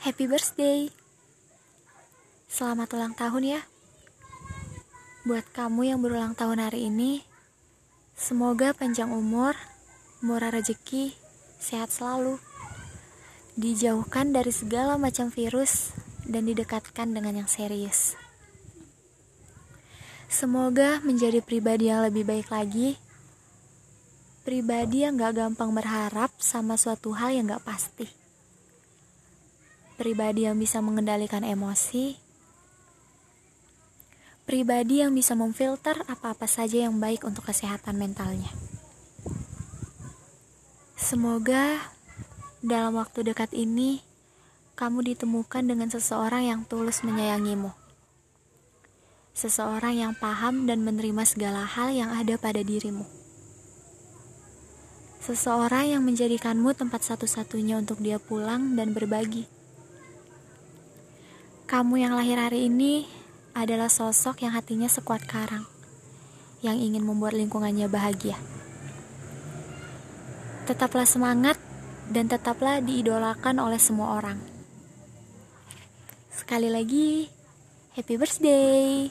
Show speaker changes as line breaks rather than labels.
Happy birthday. Selamat ulang tahun ya. Buat kamu yang berulang tahun hari ini, semoga panjang umur, murah rezeki, sehat selalu. Dijauhkan dari segala macam virus dan didekatkan dengan yang serius. Semoga menjadi pribadi yang lebih baik lagi. Pribadi yang gak gampang berharap sama suatu hal yang gak pasti pribadi yang bisa mengendalikan emosi, pribadi yang bisa memfilter apa-apa saja yang baik untuk kesehatan mentalnya. Semoga dalam waktu dekat ini kamu ditemukan dengan seseorang yang tulus menyayangimu. Seseorang yang paham dan menerima segala hal yang ada pada dirimu. Seseorang yang menjadikanmu tempat satu-satunya untuk dia pulang dan berbagi kamu yang lahir hari ini adalah sosok yang hatinya sekuat karang, yang ingin membuat lingkungannya bahagia. Tetaplah semangat dan tetaplah diidolakan oleh semua orang. Sekali lagi, happy birthday!